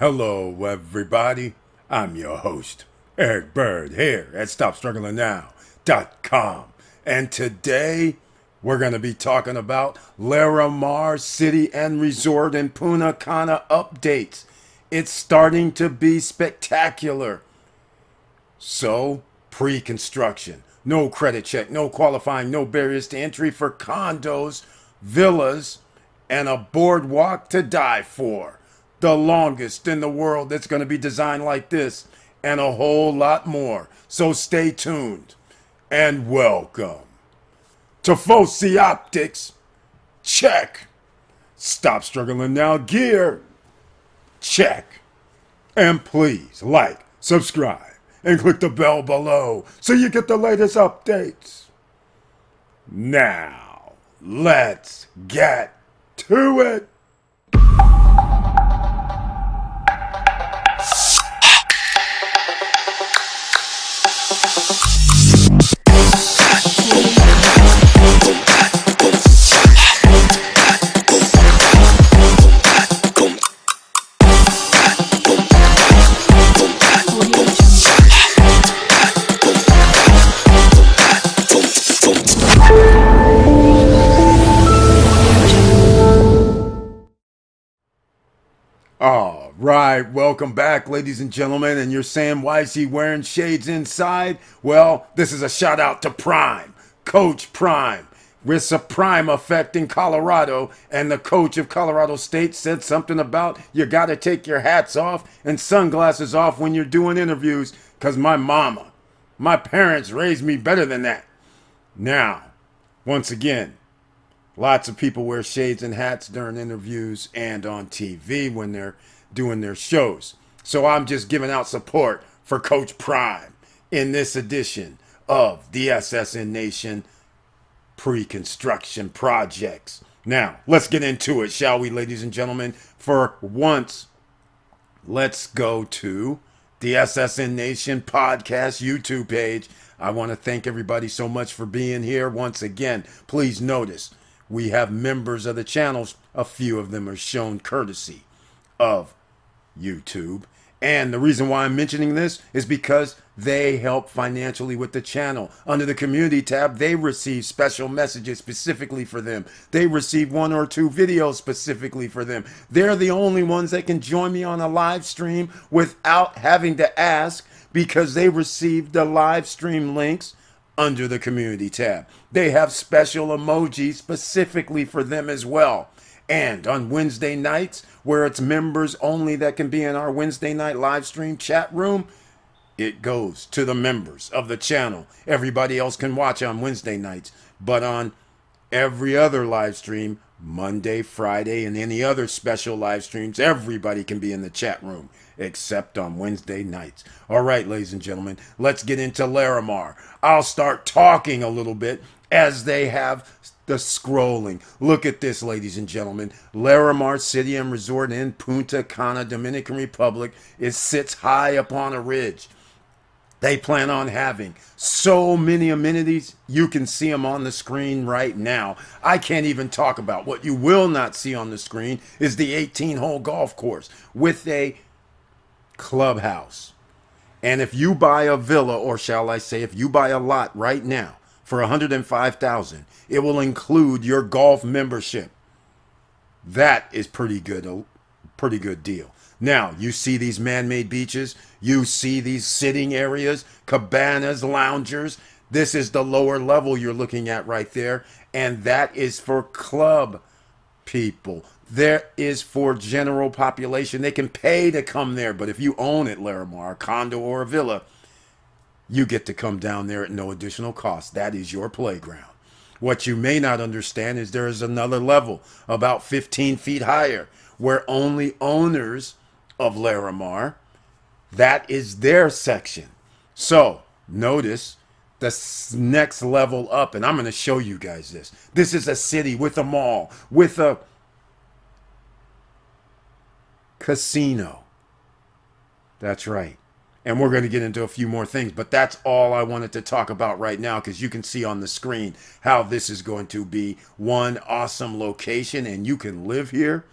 Hello, everybody. I'm your host, Eric Bird, here at StopStrugglingNow.com. And today, we're going to be talking about Larimar City and Resort in Punta Cana updates. It's starting to be spectacular. So, pre construction, no credit check, no qualifying, no barriers to entry for condos, villas, and a boardwalk to die for. The longest in the world that's going to be designed like this, and a whole lot more. So stay tuned and welcome to Foci Optics. Check. Stop struggling now, gear. Check. And please like, subscribe, and click the bell below so you get the latest updates. Now, let's get to it. Right, welcome back, ladies and gentlemen. And you're saying, why is he wearing shades inside? Well, this is a shout out to Prime, Coach Prime. With a prime effect in Colorado, and the coach of Colorado State said something about you got to take your hats off and sunglasses off when you're doing interviews, because my mama, my parents raised me better than that. Now, once again, Lots of people wear shades and hats during interviews and on TV when they're doing their shows. So I'm just giving out support for Coach Prime in this edition of the SSN Nation pre construction projects. Now, let's get into it, shall we, ladies and gentlemen? For once, let's go to the SSN Nation podcast YouTube page. I want to thank everybody so much for being here once again. Please notice we have members of the channels. A few of them are shown courtesy of YouTube. And the reason why I'm mentioning this is because they help financially with the channel. Under the community tab, they receive special messages specifically for them. They receive one or two videos specifically for them. They're the only ones that can join me on a live stream without having to ask because they receive the live stream links under the community tab. They have special emojis specifically for them as well. And on Wednesday nights, where it's members only that can be in our Wednesday night live stream chat room, it goes to the members of the channel. Everybody else can watch on Wednesday nights, but on every other live stream, Monday, Friday, and any other special live streams, everybody can be in the chat room except on Wednesday nights. All right, ladies and gentlemen, let's get into Larimar. I'll start talking a little bit as they have the scrolling. Look at this, ladies and gentlemen. Larimar City and Resort in Punta Cana, Dominican Republic. It sits high upon a ridge. They plan on having so many amenities. You can see them on the screen right now. I can't even talk about what you will not see on the screen is the 18 hole golf course with a clubhouse. And if you buy a villa, or shall I say, if you buy a lot right now for 105,000, it will include your golf membership. That is pretty good, a pretty good deal. Now, you see these man-made beaches, you see these sitting areas, cabanas, loungers. This is the lower level you're looking at right there, and that is for club people there is for general population. They can pay to come there, but if you own it, Larimar, a condo or a villa, you get to come down there at no additional cost. That is your playground. What you may not understand is there is another level, about 15 feet higher, where only owners of Larimar, that is their section. So notice the next level up, and I'm going to show you guys this. This is a city with a mall, with a casino. That's right. And we're going to get into a few more things, but that's all I wanted to talk about right now because you can see on the screen how this is going to be one awesome location and you can live here.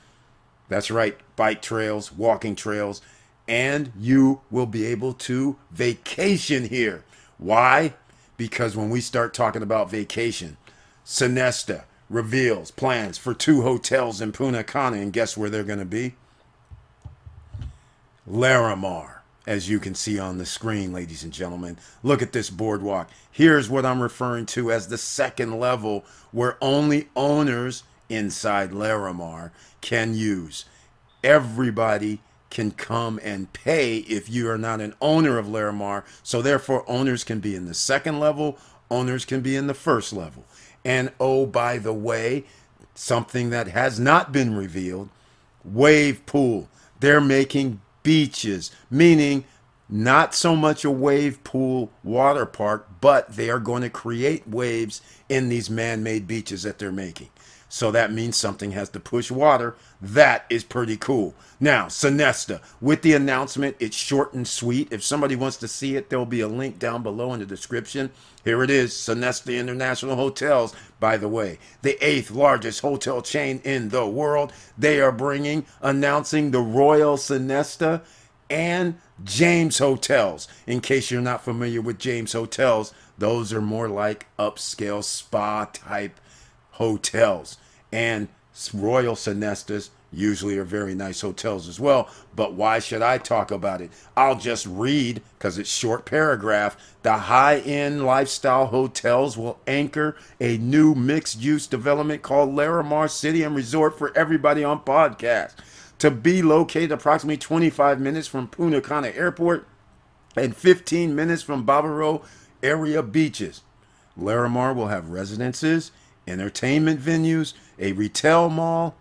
That's right, bike trails, walking trails, and you will be able to vacation here. Why? Because when we start talking about vacation, Sonesta reveals plans for two hotels in Punta and guess where they're going to be? Larimar, as you can see on the screen, ladies and gentlemen. Look at this boardwalk. Here's what I'm referring to as the second level, where only owners inside Larimar can use. Everybody can come and pay if you are not an owner of Larimar. So therefore, owners can be in the second level, owners can be in the first level. And oh, by the way, something that has not been revealed, wave pool. They're making beaches, meaning not so much a wave pool water park, but they are going to create waves in these man made beaches that they're making. So that means something has to push water. That is pretty cool. Now, Sonesta, with the announcement, it's short and sweet. If somebody wants to see it, there'll be a link down below in the description. Here it is Sonesta International Hotels, by the way, the eighth largest hotel chain in the world. They are bringing, announcing the Royal Sonesta and James Hotels. In case you're not familiar with James Hotels, those are more like upscale spa type hotels. And Royal Sonestas usually are very nice hotels as well. But why should I talk about it? I'll just read because it's short paragraph. The high-end lifestyle hotels will anchor a new mixed-use development called Larimar City and Resort for everybody on podcast. To be located approximately 25 minutes from Punta Cana Airport and 15 minutes from Bavaro area beaches. Larimar will have residences entertainment venues, a retail mall,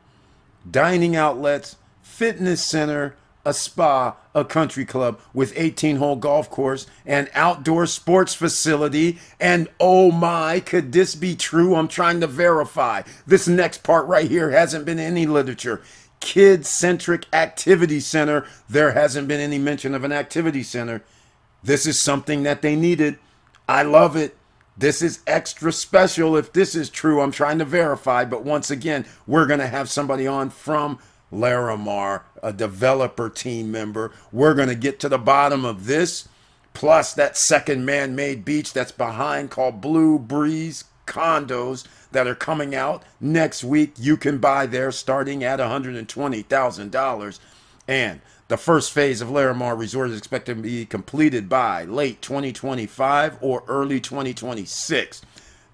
dining outlets, fitness center, a spa, a country club with 18 hole golf course, an outdoor sports facility. And oh my, could this be true? I'm trying to verify. This next part right here hasn't been any literature. Kid centric activity center. There hasn't been any mention of an activity center. This is something that they needed. I love it. This is extra special if this is true. I'm trying to verify, but once again, we're going to have somebody on from Larimar, a developer team member. We're going to get to the bottom of this, plus that second man made beach that's behind called Blue Breeze condos that are coming out next week. You can buy there starting at $120,000. And the first phase of Larimar Resort is expected to be completed by late 2025 or early 2026.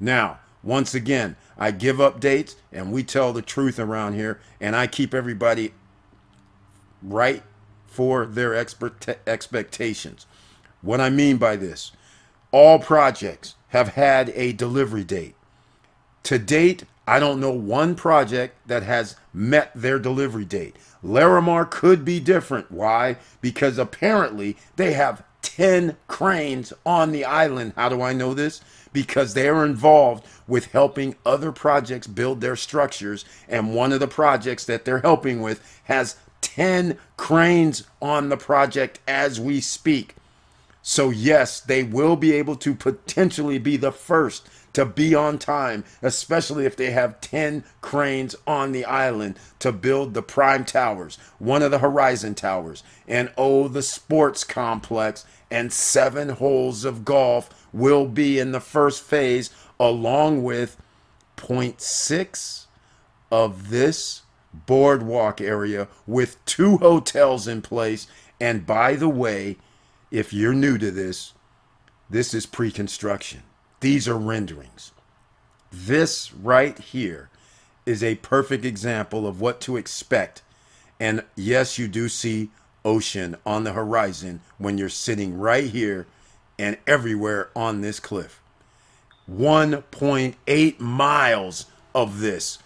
Now, once again, I give updates and we tell the truth around here, and I keep everybody right for their expert expectations. What I mean by this, all projects have had a delivery date. To date, I don't know one project that has met their delivery date. Larimar could be different. Why? Because apparently they have 10 cranes on the island. How do I know this? Because they are involved with helping other projects build their structures. And one of the projects that they're helping with has 10 cranes on the project as we speak. So, yes, they will be able to potentially be the first to be on time, especially if they have 10 cranes on the island to build the Prime Towers, one of the Horizon Towers, and oh, the sports complex, and seven holes of golf will be in the first phase, along with 0.6 of this boardwalk area with two hotels in place. And by the way, if you're new to this, this is pre construction. These are renderings. This right here is a perfect example of what to expect. And yes, you do see ocean on the horizon when you're sitting right here and everywhere on this cliff. 1.8 miles of this,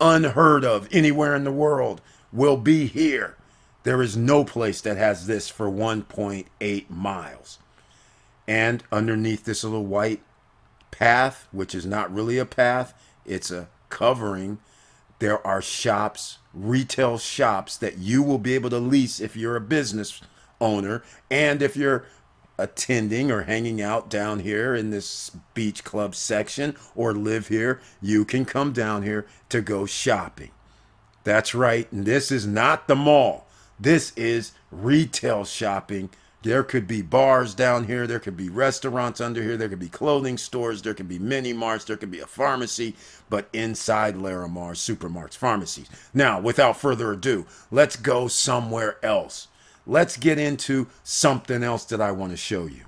unheard of anywhere in the world, will be here. There is no place that has this for 1.8 miles. And underneath this little white path, which is not really a path, it's a covering. There are shops, retail shops that you will be able to lease if you're a business owner and if you're attending or hanging out down here in this beach club section or live here, you can come down here to go shopping. That's right. And this is not the mall. This is retail shopping. There could be bars down here. There could be restaurants under here. There could be clothing stores. There could be mini marts. There could be a pharmacy. But inside Larimar, supermarkets, pharmacies. Now, without further ado, let's go somewhere else. Let's get into something else that I want to show you.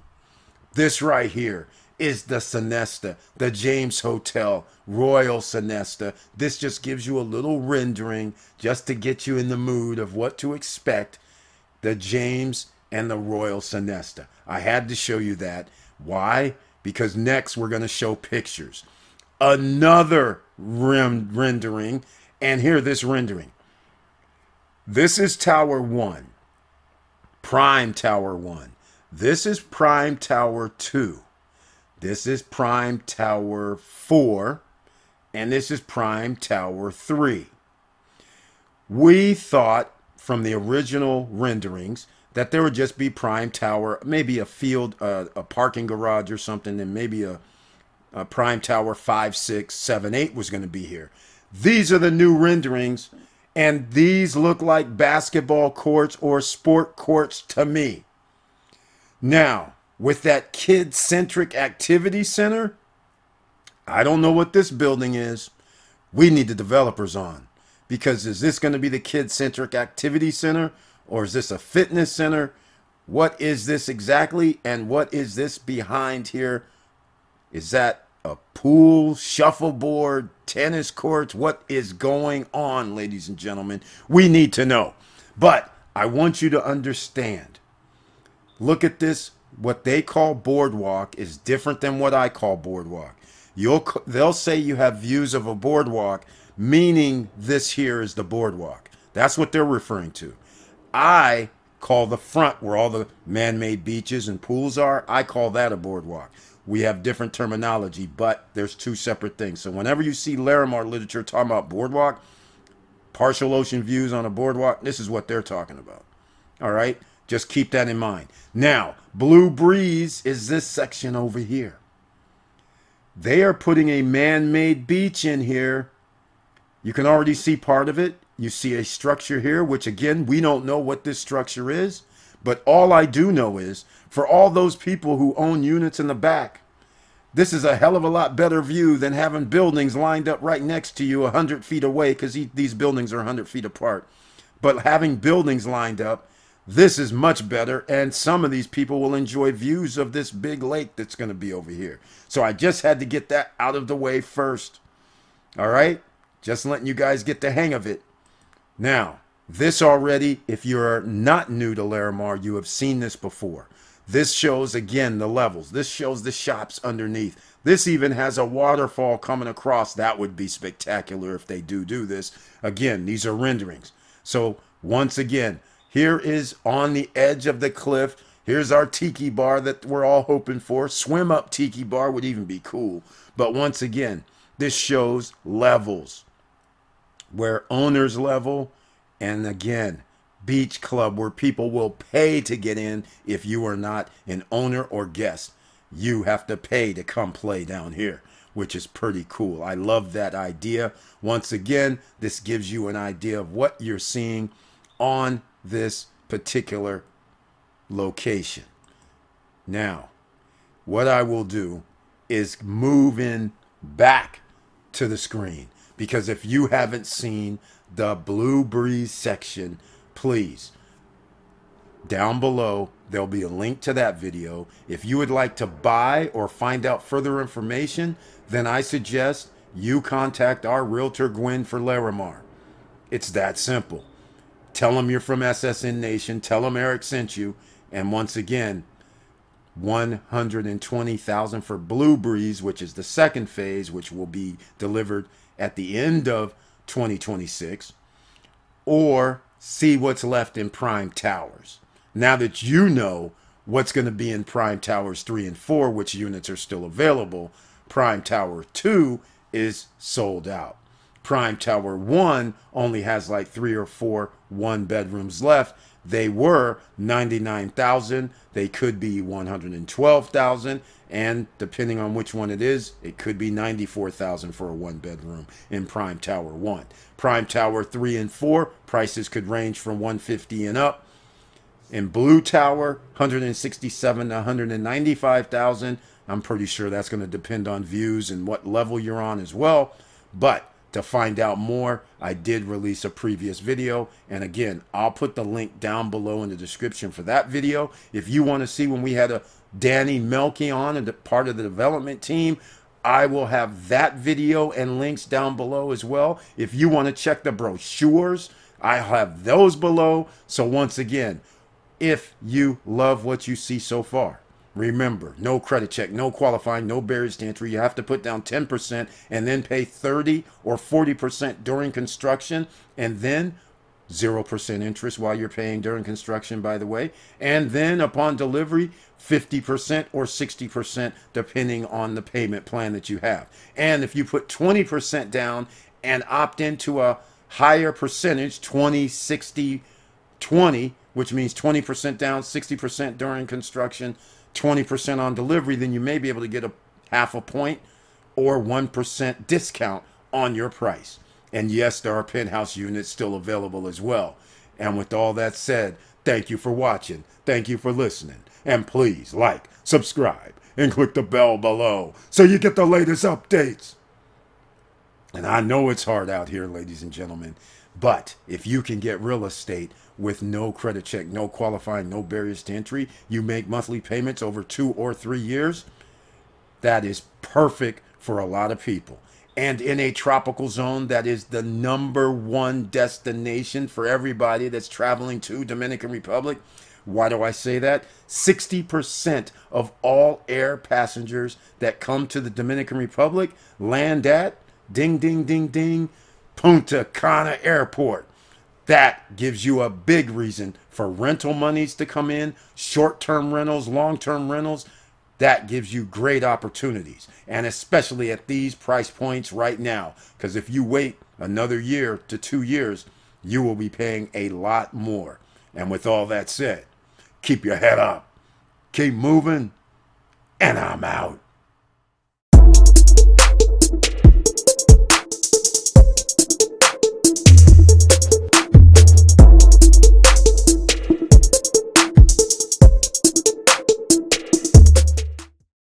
This right here is the Sonesta, the James Hotel Royal Sonesta. This just gives you a little rendering just to get you in the mood of what to expect. The James and the Royal Sonesta. I had to show you that. Why? Because next we're going to show pictures. Another rem- rendering, and here this rendering. This is Tower 1, Prime Tower 1. This is Prime Tower 2. This is Prime Tower 4. And this is Prime Tower 3. We thought from the original renderings that there would just be Prime Tower, maybe a field, uh, a parking garage or something, and maybe a, a Prime Tower 5, 6, 7, 8 was going to be here. These are the new renderings, and these look like basketball courts or sport courts to me. Now, with that kid centric activity center, I don't know what this building is. We need the developers on because is this going to be the kid centric activity center or is this a fitness center? What is this exactly? And what is this behind here? Is that a pool, shuffleboard, tennis courts? What is going on, ladies and gentlemen? We need to know. But I want you to understand. Look at this. What they call boardwalk is different than what I call boardwalk. You'll they'll say you have views of a boardwalk, meaning this here is the boardwalk. That's what they're referring to. I call the front where all the man-made beaches and pools are, I call that a boardwalk. We have different terminology, but there's two separate things. So whenever you see Larimar literature talking about boardwalk, partial ocean views on a boardwalk, this is what they're talking about. All right? Just keep that in mind. Now, Blue Breeze is this section over here. They are putting a man-made beach in here. You can already see part of it. You see a structure here, which again, we don't know what this structure is. But all I do know is for all those people who own units in the back, this is a hell of a lot better view than having buildings lined up right next to you 100 feet away because these buildings are 100 feet apart. But having buildings lined up, this is much better. And some of these people will enjoy views of this big lake that's going to be over here. So I just had to get that out of the way first. All right? Just letting you guys get the hang of it. Now, this already, if you're not new to Larimar, you have seen this before. This shows again the levels. This shows the shops underneath. This even has a waterfall coming across. That would be spectacular if they do do this. Again, these are renderings. So, once again, here is on the edge of the cliff. Here's our tiki bar that we're all hoping for. Swim up tiki bar would even be cool. But once again, this shows levels where owners level. And again beach club where people will pay to get in if you are not an owner or guest. You have to pay to come play down here which is pretty cool. I love that idea. Once again this gives you an idea of what you're seeing on this particular location. Now what i will do is move in back to the screen because if you haven't seen the Blue Breeze section, please, down below, there'll be a link to that video. If you would like to buy or find out further information, then I suggest you contact our realtor Gwen for Larimar. It's that simple. Tell them you're from SSN Nation. Tell them Eric sent you. And once again, 120,000 for Blue Breeze, which is the second phase, which will be delivered at the end of 2026 or see what's left in Prime Towers. Now that you know what's going to be in Prime Towers 3 and 4, which units are still available, Prime Tower 2 is sold out. Prime Tower 1 only has like three or four one bedrooms left. They were 99,000. They could be 112,000 and depending on which one it is, it could be 94,000 for a one bedroom in Prime Tower 1. Prime Tower 3 and 4 prices could range from 150 and up. In Blue Tower, 167 to 195,000. I'm pretty sure that's going to depend on views and what level you're on as well. But to find out more, I did release a previous video. And again, I'll put the link down below in the description for that video. If you want to see when we had a Danny Malky on and part of the development team, I will have that video and links down below as well. If you want to check the brochures, I have those below. So once again, if you love what you see so far, Remember, no credit check, no qualifying, no barriers to entry. You have to put down 10% and then pay 30 or 40% during construction and then 0% interest while you're paying during construction, by the way. And then upon delivery, 50% or 60%, depending on the payment plan that you have. And if you put 20% down and opt into a higher percentage, 20, 60, 20, which means 20% down, 60% during construction, 20% on delivery, then you may be able to get a half a point or 1% discount on your price. And yes, there are penthouse units still available as well. And with all that said, thank you for watching. Thank you for listening. And please like, subscribe, and click the bell below so you get the latest updates. And I know it's hard out here, ladies and gentlemen, but if you can get real estate with no credit check, no qualifying, no barriers to entry, you make monthly payments over two or three years, that is perfect for a lot of people. And in a tropical zone, that is the number one destination for everybody that's traveling to Dominican Republic. Why do I say that? 60% of all air passengers that come to the Dominican Republic land at ding, ding, ding, ding, Punta Cana Airport. That gives you a big reason for rental monies to come in, short term rentals, long term rentals. That gives you great opportunities, and especially at these price points right now. Because if you wait another year to two years, you will be paying a lot more. And with all that said, keep your head up, keep moving, and I'm out.